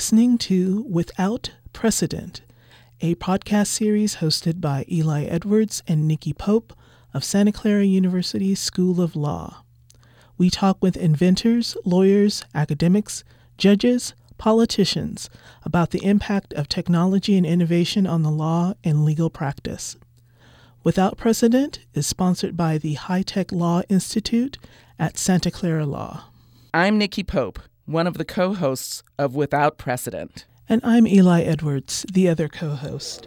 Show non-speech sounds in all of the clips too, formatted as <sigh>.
listening to Without Precedent, a podcast series hosted by Eli Edwards and Nikki Pope of Santa Clara University School of Law. We talk with inventors, lawyers, academics, judges, politicians about the impact of technology and innovation on the law and legal practice. Without Precedent is sponsored by the High Tech Law Institute at Santa Clara Law. I'm Nikki Pope one of the co hosts of Without Precedent. And I'm Eli Edwards, the other co host.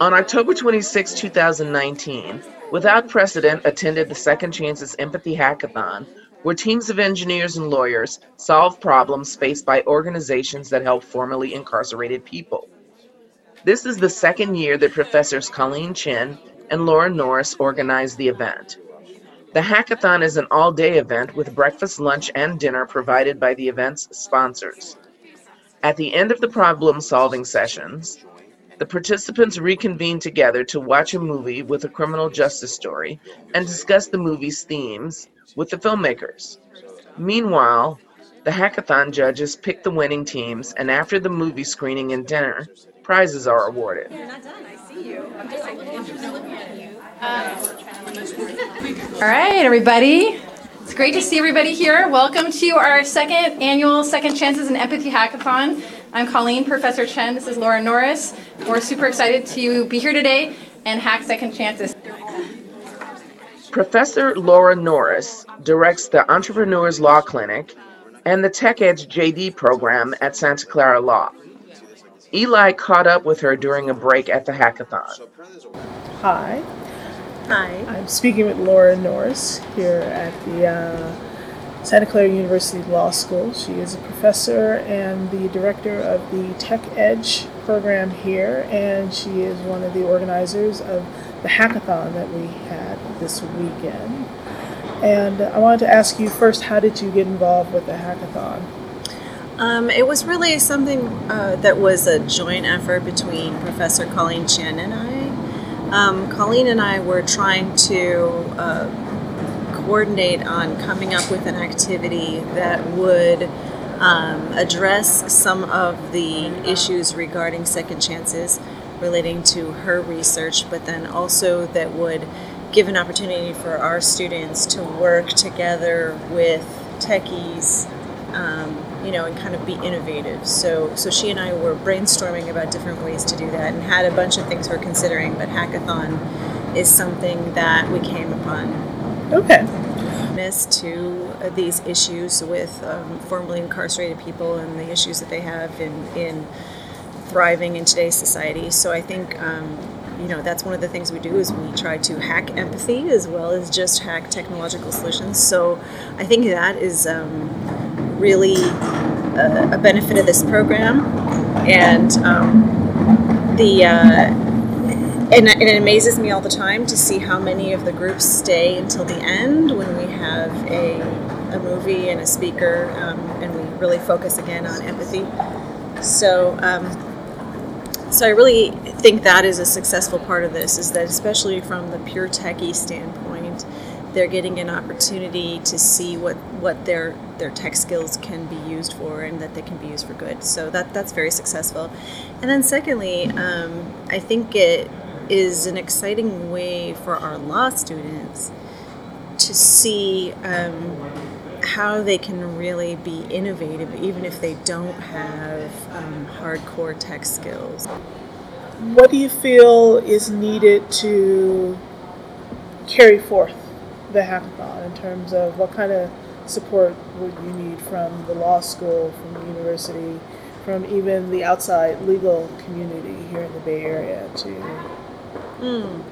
On October 26, 2019, Without Precedent attended the Second Chances Empathy Hackathon, where teams of engineers and lawyers solve problems faced by organizations that help formerly incarcerated people. This is the second year that Professors Colleen Chien and Laura Norris organized the event. The hackathon is an all day event with breakfast, lunch, and dinner provided by the event's sponsors. At the end of the problem solving sessions, the participants reconvene together to watch a movie with a criminal justice story and discuss the movie's themes with the filmmakers. Meanwhile, the hackathon judges pick the winning teams, and after the movie screening and dinner, prizes are awarded. All right, everybody. It's great to see everybody here. Welcome to our second annual Second Chances and Empathy Hackathon. I'm Colleen, Professor Chien. This is Laura Norris. We're super excited to be here today and hack second chances. Professor Laura Norris directs the Entrepreneurs Law Clinic and the Tech Edge JD program at Santa Clara Law. Eli caught up with her during a break at the hackathon. Hi, Hi. I'm speaking with Laura Norris here at the uh, Santa Clara University Law School. She is a professor and the director of the Tech Edge program here, and she is one of the organizers of the hackathon that we had this weekend. And I wanted to ask you first, how did you get involved with the hackathon? Um, it was really something uh, that was a joint effort between Professor Colleen Chien and I. Um, Colleen and I were trying to uh, coordinate on coming up with an activity that would um, address some of the issues regarding second chances relating to her research, but then also that would give an opportunity for our students to work together with techies um, you know, and kind of be innovative. So, so she and I were brainstorming about different ways to do that, and had a bunch of things we're considering. But hackathon is something that we came upon. Okay. Miss to uh, these issues with um, formerly incarcerated people and the issues that they have in in thriving in today's society. So I think. Um, you know that's one of the things we do is we try to hack empathy as well as just hack technological solutions so i think that is um, really a, a benefit of this program, and um, the uh, and, and, it amazes me all the time to see how many of the groups stay until the end when we have a, a movie and a speaker, um, and we really focus again on empathy. So. Um, so I really think that is a successful part of this is that especially from the pure techie standpoint, they're getting an opportunity to see what, what their their tech skills can be used for and that they can be used for good. So that that's very successful. And then secondly, um, I think it is an exciting way for our law students to see um, how they can really be innovative even if they don't have um, hardcore tech skills. What do you feel is needed to carry forth the hackathon in terms of what kind of support would you need from the law school, from the university, from even the outside legal community here in the Bay Area to? Mm.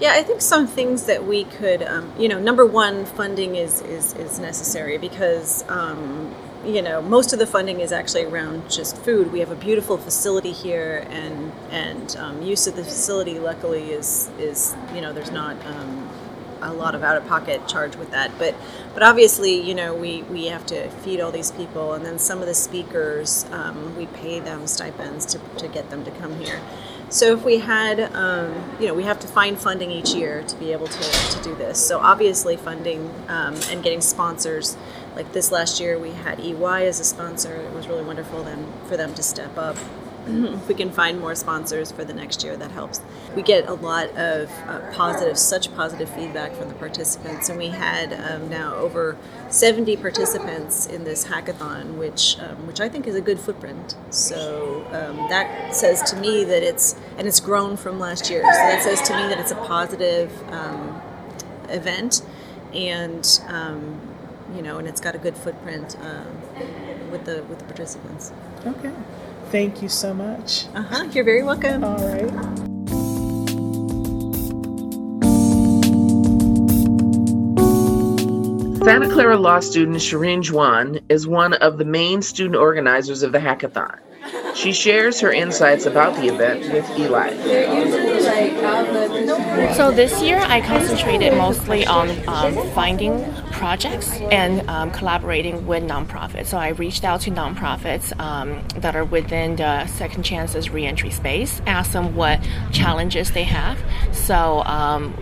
Yeah, I think some things that we could, um, you know, number one, funding is is, is necessary because. Um, you know, most of the funding is actually around just food. We have a beautiful facility here, and and um, use of the facility, luckily, is is you know, there's not um, a lot of out of pocket charge with that. But but obviously, you know, we we have to feed all these people, and then some of the speakers, um, we pay them stipends to to get them to come here. So if we had, um, you know, we have to find funding each year to be able to, to do this. So obviously funding um, and getting sponsors. Like this last year, we had EY as a sponsor. It was really wonderful then for them to step up if we can find more sponsors for the next year, that helps. We get a lot of uh, positive, such positive feedback from the participants, and we had um, now over 70 participants in this hackathon, which um, which I think is a good footprint. So um, that says to me that it's and it's grown from last year. So that says to me that it's a positive um, event, and um, you know, and it's got a good footprint uh, with the with the participants. Okay. Thank you so much. Uh huh. You're very welcome. All right. Santa Clara Law student Shireen Juan is one of the main student organizers of the hackathon. She shares her insights about the event with Eli. So this year I concentrated mostly on um, finding projects and um, collaborating with nonprofits. So I reached out to nonprofits um, that are within the Second Chances reentry space, asked them what challenges they have. So um,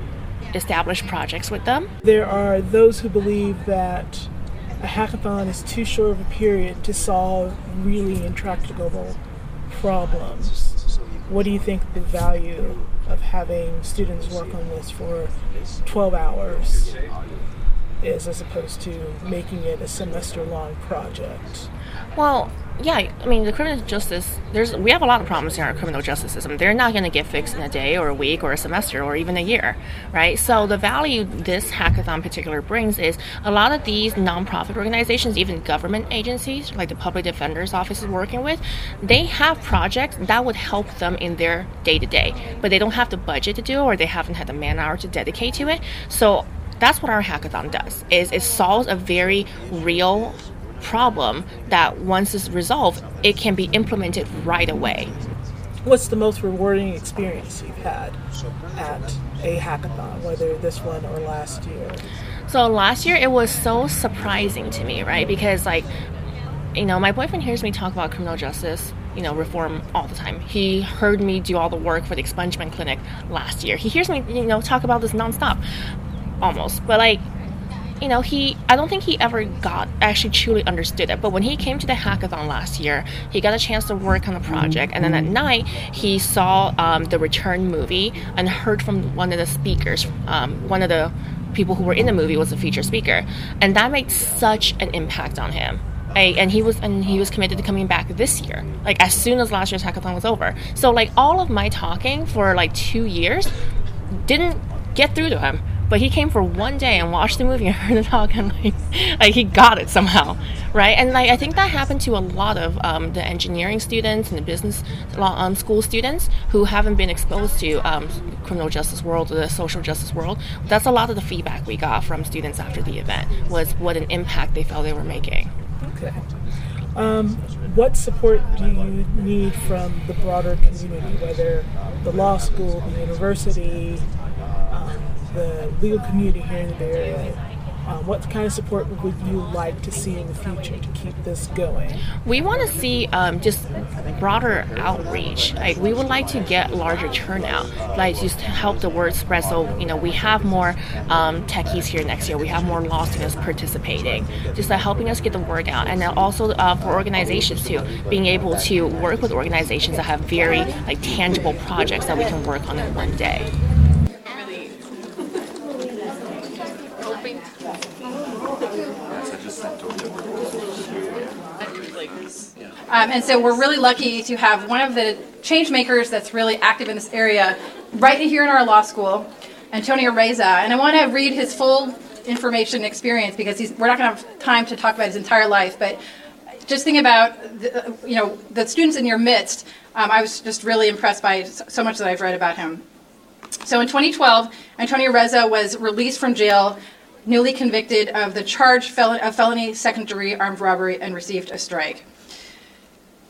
establish projects with them. There are those who believe that a hackathon is too short of a period to solve really intractable problems. What do you think the value of having students work on this for 12 hours is as opposed to making it a semester long project? Well, yeah, I mean the criminal justice. There's we have a lot of problems in our criminal justice system. They're not going to get fixed in a day or a week or a semester or even a year, right? So the value this hackathon particular brings is a lot of these nonprofit organizations, even government agencies like the public defender's office is working with, they have projects that would help them in their day to day, but they don't have the budget to do or they haven't had the man hour to dedicate to it. So that's what our hackathon does is it solves a very real problem that once it's resolved, it can be implemented right away. What's the most rewarding experience you've had at a hackathon, whether this one or last year? So last year it was so surprising to me, right? Because like, you know, my boyfriend hears me talk about criminal justice, you know, reform all the time. He heard me do all the work for the expungement clinic last year. He hears me, you know, talk about this nonstop, almost. But like, you know, he I don't think he ever got actually truly understood it. But when he came to the hackathon last year, he got a chance to work on the project, and then at night he saw um, the Return movie and heard from one of the speakers, um, one of the people who were in the movie was a feature speaker, and that made such an impact on him. I, and he was and he was committed to coming back this year like as soon as last year's hackathon was over so like all of my talking for like two years didn't get through to him but he came for one day and watched the movie and <laughs> heard the talk and like, like he got it somehow right? And like i think that happened to a lot of um, the engineering students and the business law um, school students who haven't been exposed to um, criminal justice world or the social justice world. That's a lot of the feedback we got from students after the event was what an impact they felt they were making. Okay. Um, what support do you need from the broader community, whether the law school, the university, legal community here in the Bay Area? Um, what kind of support would you like to see in the future to keep this going? we want to see um, just broader outreach. Like we would like to get larger turnout, like just help the word spread. So you know we have more um, techies here next year. We have more law students participating, just uh, helping us get the word out, and then also uh, for organizations too, being able to work with organizations that have very like tangible projects that we can work on in one day. Um, and so we're really lucky to have one of the change makers that's really active in this area right here in our law school, Antonio Reza. And I want to read his full information experience because we're not going to have time to talk about his entire life, but just think about the, you know the students in your midst. Um, I was just really impressed by so much that I've read about him. So in 2012, Antonio Reza was released from jail, newly convicted of the charge of felony second degree armed robbery and received a strike.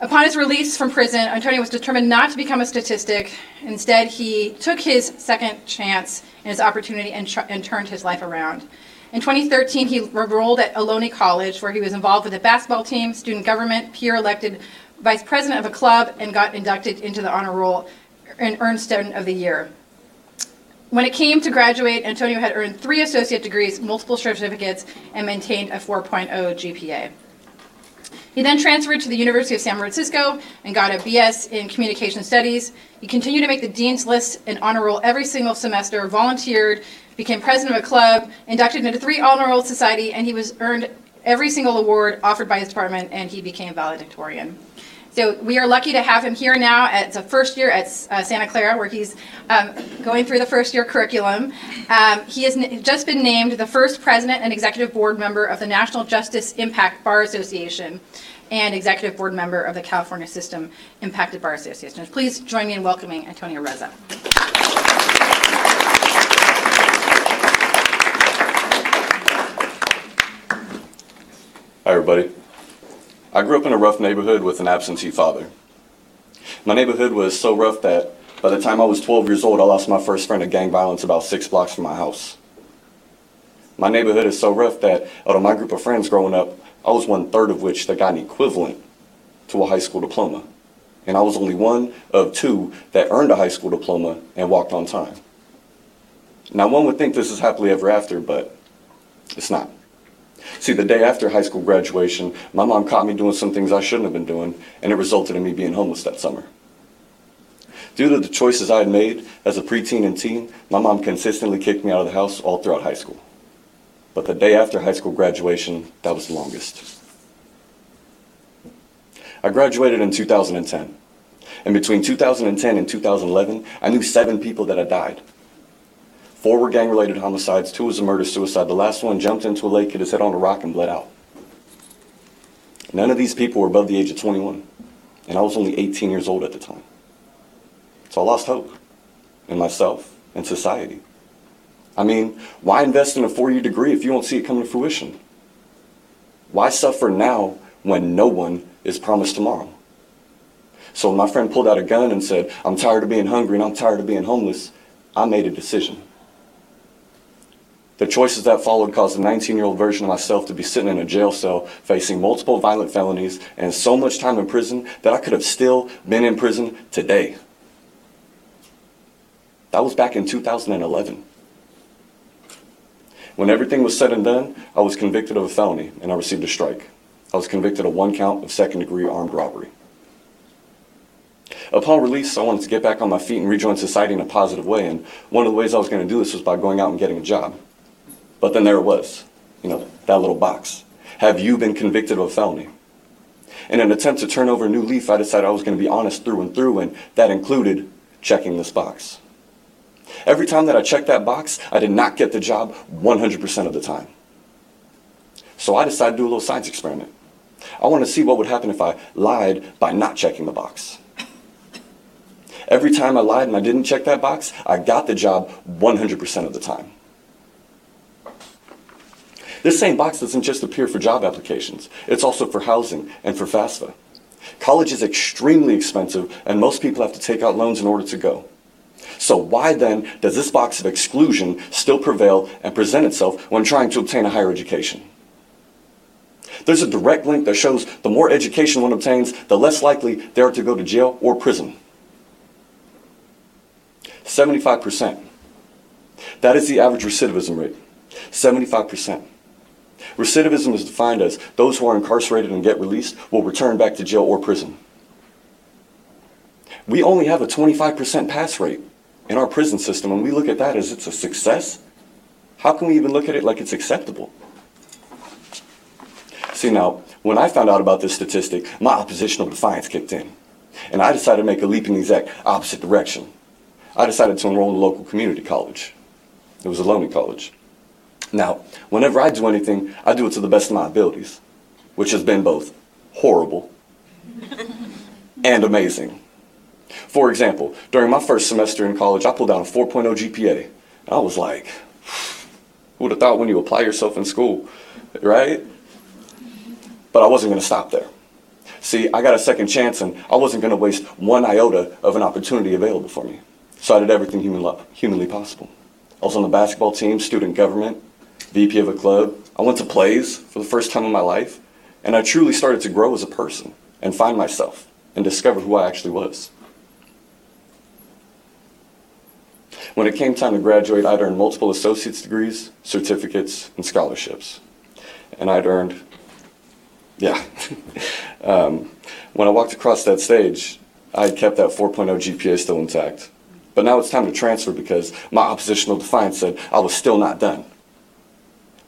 Upon his release from prison, Antonio was determined not to become a statistic. Instead, he took his second chance and his opportunity and, tr- and turned his life around. In 2013, he enrolled at Ohlone College, where he was involved with the basketball team, student government, peer elected vice president of a club, and got inducted into the honor roll and earned Student of the Year. When it came to graduate, Antonio had earned three associate degrees, multiple certificates, and maintained a 4.0 GPA. He then transferred to the University of San Francisco and got a BS in Communication Studies. He continued to make the Dean's List and honor roll every single semester, volunteered, became president of a club, inducted into three honor roll society, and he was earned every single award offered by his department, and he became valedictorian. So we are lucky to have him here now. It's a first year at uh, Santa Clara, where he's um, going through the first year curriculum. Um, he has n- just been named the first president and executive board member of the National Justice Impact Bar Association and executive board member of the California System Impacted Bar Association. Please join me in welcoming Antonio Reza. Hi, everybody. I grew up in a rough neighborhood with an absentee father. My neighborhood was so rough that by the time I was 12 years old, I lost my first friend to gang violence about six blocks from my house. My neighborhood is so rough that out of my group of friends growing up, I was one third of which that got an equivalent to a high school diploma. And I was only one of two that earned a high school diploma and walked on time. Now, one would think this is happily ever after, but it's not. See, the day after high school graduation, my mom caught me doing some things I shouldn't have been doing, and it resulted in me being homeless that summer. Due to the choices I had made as a preteen and teen, my mom consistently kicked me out of the house all throughout high school. But the day after high school graduation, that was the longest. I graduated in 2010. And between 2010 and 2011, I knew seven people that had died. Four were gang related homicides, two was a murder suicide. The last one jumped into a lake, hit his head on a rock, and bled out. None of these people were above the age of 21, and I was only 18 years old at the time. So I lost hope in myself and society. I mean, why invest in a four year degree if you won't see it come to fruition? Why suffer now when no one is promised tomorrow? So my friend pulled out a gun and said, I'm tired of being hungry and I'm tired of being homeless, I made a decision. The choices that followed caused a 19 year old version of myself to be sitting in a jail cell facing multiple violent felonies and so much time in prison that I could have still been in prison today. That was back in 2011. When everything was said and done, I was convicted of a felony and I received a strike. I was convicted of one count of second degree armed robbery. Upon release, I wanted to get back on my feet and rejoin society in a positive way, and one of the ways I was going to do this was by going out and getting a job. But then there it was, you know, that little box. Have you been convicted of a felony? In an attempt to turn over a new leaf, I decided I was going to be honest through and through, and that included checking this box. Every time that I checked that box, I did not get the job 100% of the time. So I decided to do a little science experiment. I wanted to see what would happen if I lied by not checking the box. Every time I lied and I didn't check that box, I got the job 100% of the time. This same box doesn't just appear for job applications, it's also for housing and for FAFSA. College is extremely expensive, and most people have to take out loans in order to go. So why then does this box of exclusion still prevail and present itself when trying to obtain a higher education? There's a direct link that shows the more education one obtains, the less likely they are to go to jail or prison. 75%. That is the average recidivism rate. 75%. Recidivism is defined as those who are incarcerated and get released will return back to jail or prison. We only have a 25% pass rate in our prison system, and we look at that as it's a success. How can we even look at it like it's acceptable? See, now, when I found out about this statistic, my oppositional defiance kicked in. And I decided to make a leap in the exact opposite direction. I decided to enroll in a local community college. It was Ohlone College. Now, whenever I do anything, I do it to the best of my abilities, which has been both horrible <laughs> and amazing. For example, during my first semester in college, I pulled out a 4.0 GPA. I was like, who would have thought when you apply yourself in school, right? But I wasn't going to stop there. See, I got a second chance and I wasn't going to waste one iota of an opportunity available for me. So I did everything human lo- humanly possible. I was on the basketball team, student government, VP of a club. I went to plays for the first time in my life, and I truly started to grow as a person and find myself and discover who I actually was. When it came time to graduate, I'd earned multiple associate's degrees, certificates, and scholarships. And I'd earned, yeah. <laughs> um, when I walked across that stage, I had kept that 4.0 GPA still intact. But now it's time to transfer because my oppositional defiance said I was still not done.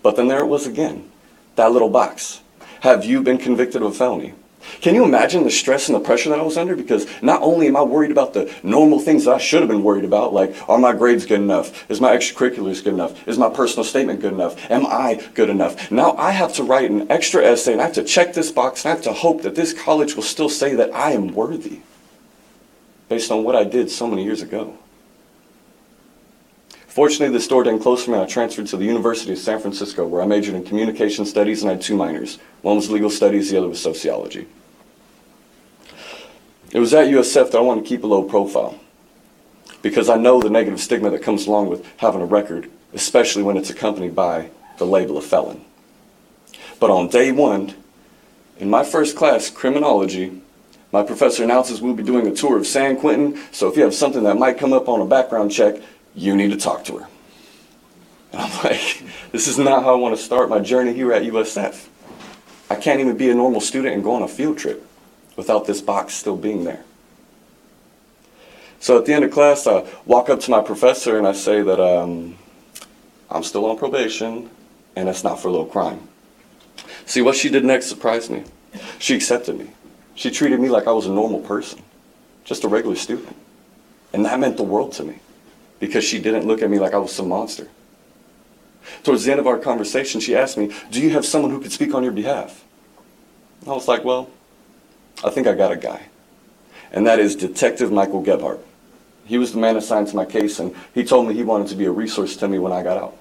But then there it was again, that little box. Have you been convicted of a felony? Can you imagine the stress and the pressure that I was under? Because not only am I worried about the normal things that I should have been worried about, like are my grades good enough? Is my extracurriculars good enough? Is my personal statement good enough? Am I good enough? Now I have to write an extra essay and I have to check this box and I have to hope that this college will still say that I am worthy based on what I did so many years ago. Fortunately, this door didn't close for me. I transferred to the University of San Francisco, where I majored in communication studies and I had two minors. One was legal studies, the other was sociology. It was at USF that I wanted to keep a low profile because I know the negative stigma that comes along with having a record, especially when it's accompanied by the label of felon. But on day one, in my first class, criminology, my professor announces we'll be doing a tour of San Quentin, so if you have something that might come up on a background check, you need to talk to her. And I'm <laughs> like, this is not how I want to start my journey here at USF. I can't even be a normal student and go on a field trip without this box still being there. So at the end of class, I walk up to my professor and I say that um, I'm still on probation and it's not for a little crime. See, what she did next surprised me. She accepted me. She treated me like I was a normal person, just a regular student. And that meant the world to me because she didn't look at me like I was some monster. Towards the end of our conversation, she asked me, Do you have someone who could speak on your behalf? I was like, Well, I think I got a guy. And that is Detective Michael Gebhardt. He was the man assigned to my case, and he told me he wanted to be a resource to me when I got out.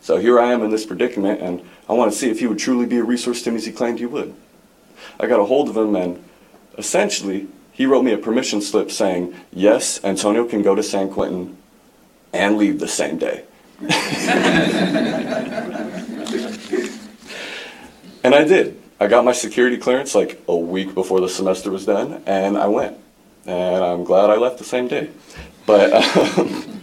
So here I am in this predicament, and I want to see if he would truly be a resource to me as he claimed he would. I got a hold of him, and essentially, he wrote me a permission slip saying, yes, Antonio can go to San Quentin and leave the same day. <laughs> and I did. I got my security clearance like a week before the semester was done, and I went. And I'm glad I left the same day. But <laughs> um,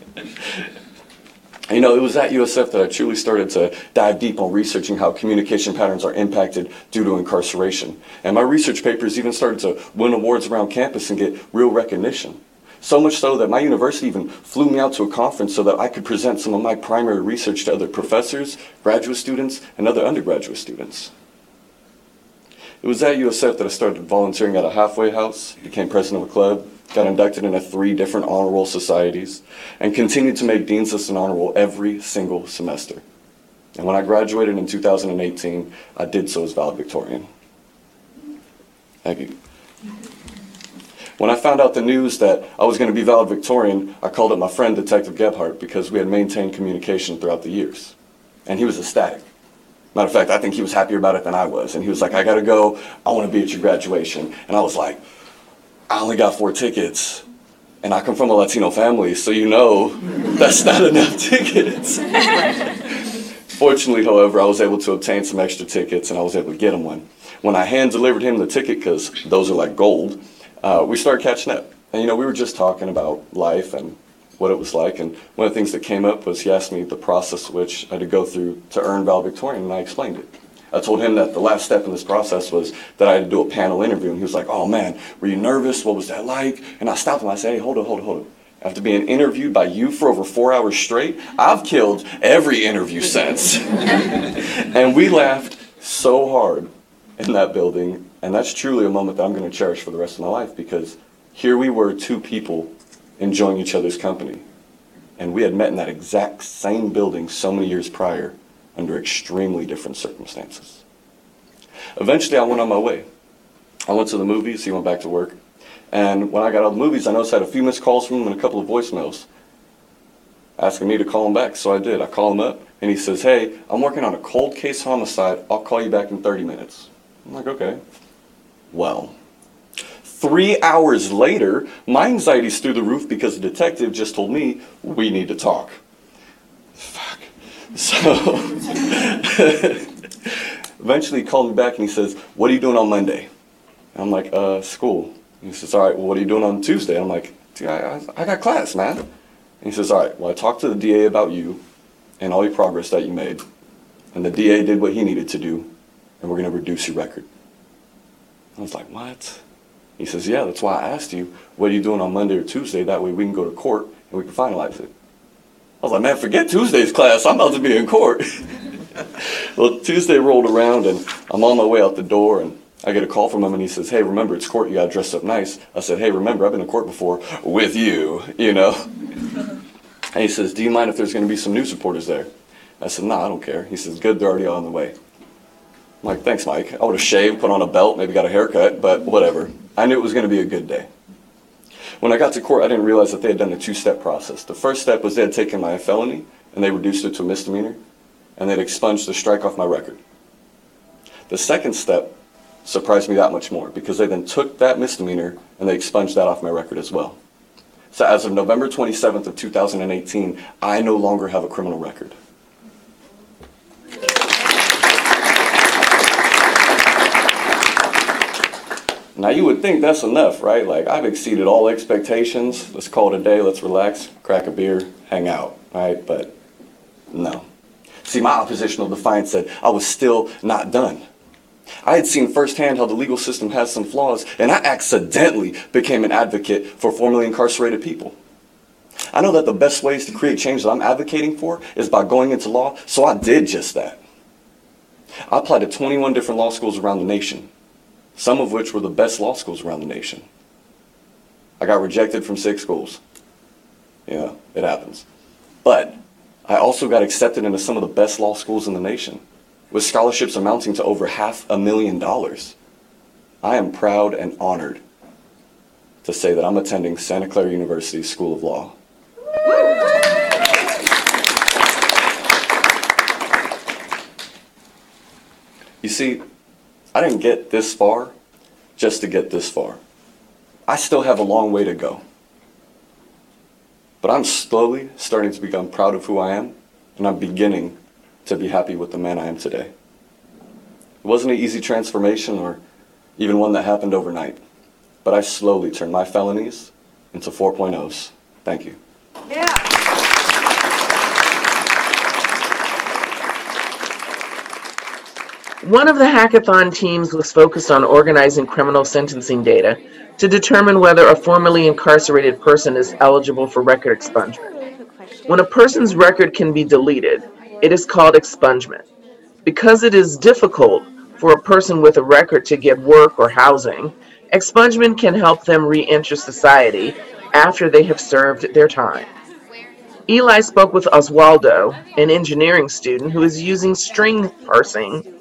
you know, it was at USF that I truly started to dive deep on researching how communication patterns are impacted due to incarceration. And my research papers even started to win awards around campus and get real recognition. So much so that my university even flew me out to a conference so that I could present some of my primary research to other professors, graduate students, and other undergraduate students. It was at USF that I started volunteering at a halfway house, became president of a club, got inducted into three different honor roll societies, and continued to make Dean's List and honor roll every single semester. And when I graduated in 2018, I did so as valedictorian. Thank you. When I found out the news that I was going to be valedictorian, I called up my friend Detective Gebhardt because we had maintained communication throughout the years. And he was ecstatic. Matter of fact, I think he was happier about it than I was. And he was like, I got to go. I want to be at your graduation. And I was like, I only got four tickets. And I come from a Latino family, so you know <laughs> that's not enough tickets. <laughs> Fortunately, however, I was able to obtain some extra tickets and I was able to get him one. When I hand delivered him the ticket, because those are like gold, uh, we started catching up. And you know, we were just talking about life and what it was like. And one of the things that came up was he asked me the process which I had to go through to earn valedictorian, and I explained it. I told him that the last step in this process was that I had to do a panel interview, and he was like, "Oh man, were you nervous? What was that like?" And I stopped him. I said, "Hey, hold on, hold on, hold on. After being interviewed by you for over four hours straight, I've killed every interview since." <laughs> and we laughed so hard in that building, and that's truly a moment that I'm going to cherish for the rest of my life because here we were, two people enjoying each other's company. And we had met in that exact same building so many years prior under extremely different circumstances. Eventually, I went on my way. I went to the movies, he went back to work. And when I got out of the movies, I noticed I had a few missed calls from him and a couple of voicemails asking me to call him back. So I did. I call him up, and he says, Hey, I'm working on a cold case homicide. I'll call you back in 30 minutes. I'm like, Okay. Well, three hours later, my anxiety's through the roof because the detective just told me we need to talk. Fuck. So <laughs> eventually he called me back and he says, What are you doing on Monday? I'm like, uh, school. And he says, All right, well, what are you doing on Tuesday? I'm like, Dude, I, I, I got class, man. And he says, All right, well, I talked to the DA about you and all your progress that you made. And the DA did what he needed to do, and we're going to reduce your record. I was like, What? He says, Yeah, that's why I asked you, What are you doing on Monday or Tuesday? That way we can go to court and we can finalize it. I was like, Man, forget Tuesday's class. I'm about to be in court. <laughs> well, Tuesday rolled around, and I'm on my way out the door, and I get a call from him, and he says, "Hey, remember it's court. You got to dress up nice." I said, "Hey, remember I've been in court before with you, you know." <laughs> and he says, "Do you mind if there's going to be some news reporters there?" I said, "No, nah, I don't care." He says, "Good, they're already on the way." I'm like, "Thanks, Mike." I would have shaved, put on a belt, maybe got a haircut, but whatever. I knew it was going to be a good day. When I got to court, I didn't realize that they had done a two-step process. The first step was they had taken my felony and they reduced it to a misdemeanor, and they'd expunged the strike off my record. The second step surprised me that much more because they then took that misdemeanor and they expunged that off my record as well. So as of November 27th of 2018, I no longer have a criminal record. Now you would think that's enough, right? Like I've exceeded all expectations. Let's call it a day. Let's relax, crack a beer, hang out, right? But no. See, my oppositional defiance said I was still not done. I had seen firsthand how the legal system has some flaws, and I accidentally became an advocate for formerly incarcerated people. I know that the best ways to create change that I'm advocating for is by going into law, so I did just that. I applied to 21 different law schools around the nation, some of which were the best law schools around the nation. I got rejected from six schools. Yeah, it happens. But I also got accepted into some of the best law schools in the nation, with scholarships amounting to over half a million dollars. I am proud and honored to say that I'm attending Santa Clara University School of Law. You see, I didn't get this far just to get this far. I still have a long way to go. But I'm slowly starting to become proud of who I am, and I'm beginning to be happy with the man I am today. It wasn't an easy transformation or even one that happened overnight, but I slowly turned my felonies into 4.0s. Thank you. Yeah. One of the hackathon teams was focused on organizing criminal sentencing data to determine whether a formerly incarcerated person is eligible for record expungement. When a person's record can be deleted, it is called expungement. Because it is difficult for a person with a record to get work or housing, expungement can help them re enter society after they have served their time. Eli spoke with Oswaldo, an engineering student who is using string parsing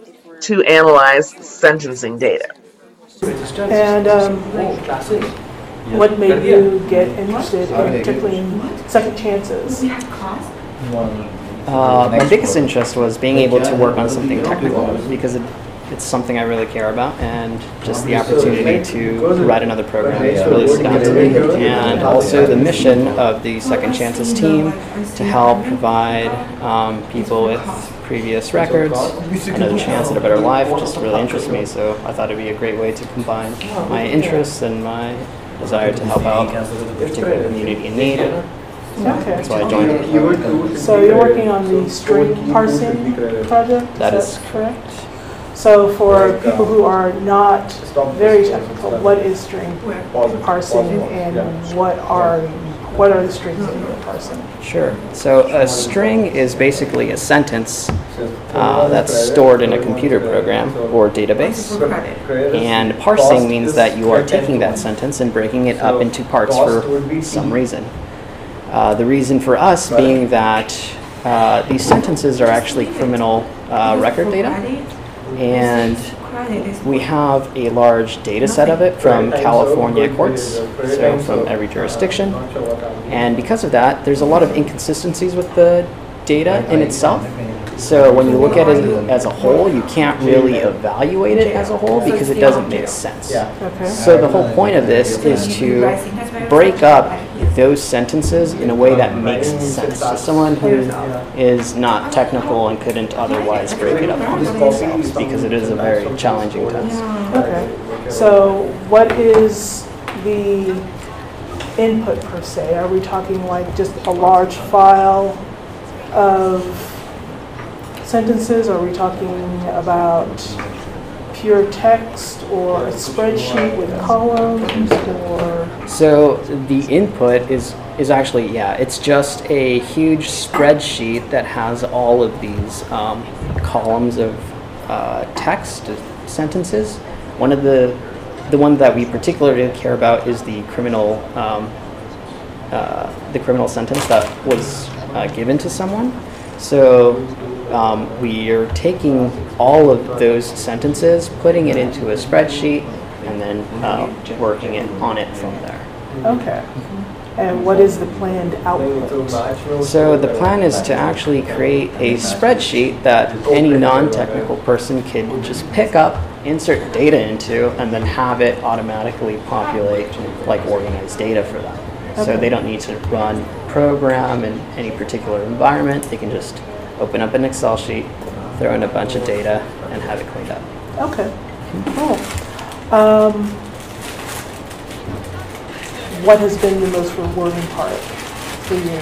to analyze sentencing data. And um, what made you get interested in particularly in second chances? Uh, my biggest interest was being able to work on something technical because it, it's something I really care about, and just the opportunity to write another program really stood out to me. And also the mission of the Second Chances team to help provide um, people with previous records, another chance at a better life, just really interests me. So I thought it'd be a great way to combine my interests and my desire to help out a particular community in need. Okay. That's why I joined. So you're working on the string parsing project? That is is correct. So for people who are not very technical, what is string parsing and what are what are the strings that you're parsing? Sure. So a string is basically a sentence uh, that's stored in a computer program or database. And parsing means that you are taking that sentence and breaking it up into parts for some reason. Uh, the reason for us being that uh, these sentences are actually criminal uh, record data. And we have a large data set of it from California courts, so from every jurisdiction. And because of that, there's a lot of inconsistencies with the data in itself. So when you look at it as a whole, you can't really evaluate it as a whole because it doesn't make sense. So the whole point of this is to break up those sentences in a way that makes sense to someone who is not technical and couldn't otherwise break it up for themselves because it is a very challenging task. Okay. So what is the input per se? Are we talking like just a large file of sentences? Are we talking about pure text or a spreadsheet with columns or? So the input is is actually yeah, it's just a huge spreadsheet that has all of these um, columns of uh, text uh, sentences. One of the the one that we particularly care about is the criminal um, uh, the criminal sentence that was uh, given to someone. So um, we are taking all of those sentences, putting it into a spreadsheet, and then uh, working it on it from there. Okay. And what is the planned output? So the plan is to actually create a spreadsheet that any non-technical person can just pick up, insert data into, and then have it automatically populate like organized data for them. So they don't need to run program in any particular environment. They can just open up an Excel sheet, throw in a bunch of data, and have it cleaned up. Okay, cool. Um, what has been the most rewarding part for you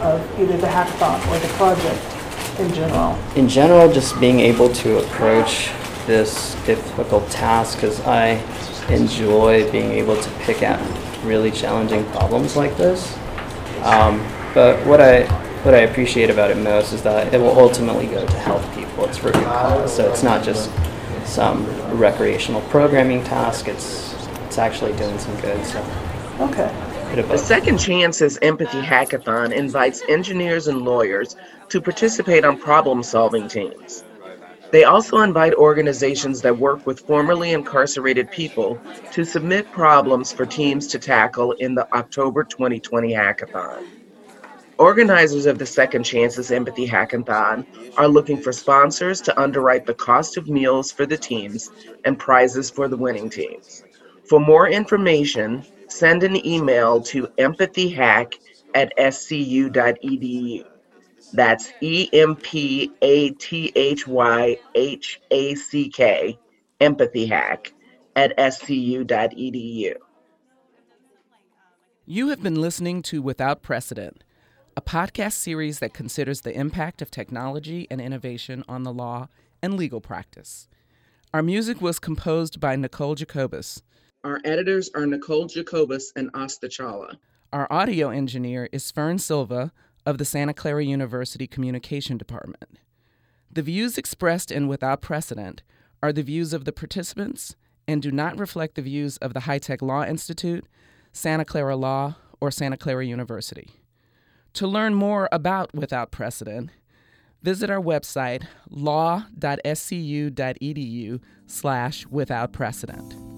of either the hackathon or the project in general? in general, just being able to approach this difficult task because I enjoy being able to pick at really challenging problems like this. Um, but what I what I appreciate about it most is that it will ultimately go to help people. It's for a good cause, so it's not just some recreational programming task. It's it's actually doing some good. So Okay, The. Second Chances Empathy Hackathon invites engineers and lawyers to participate on problem solving teams. They also invite organizations that work with formerly incarcerated people to submit problems for teams to tackle in the October 2020 hackathon. Organizers of the Second Chances Empathy Hackathon are looking for sponsors to underwrite the cost of meals for the teams and prizes for the winning teams. For more information, send an email to empathyhack at scu.edu. That's E M P A T H Y H A C K, empathyhack at scu.edu. You have been listening to Without Precedent, a podcast series that considers the impact of technology and innovation on the law and legal practice. Our music was composed by Nicole Jacobus. Our editors are Nicole Jacobus and Asta Chala. Our audio engineer is Fern Silva of the Santa Clara University Communication Department. The views expressed in Without Precedent are the views of the participants and do not reflect the views of the High Tech Law Institute, Santa Clara Law, or Santa Clara University. To learn more about Without Precedent, visit our website law.scu.edu slash without precedent.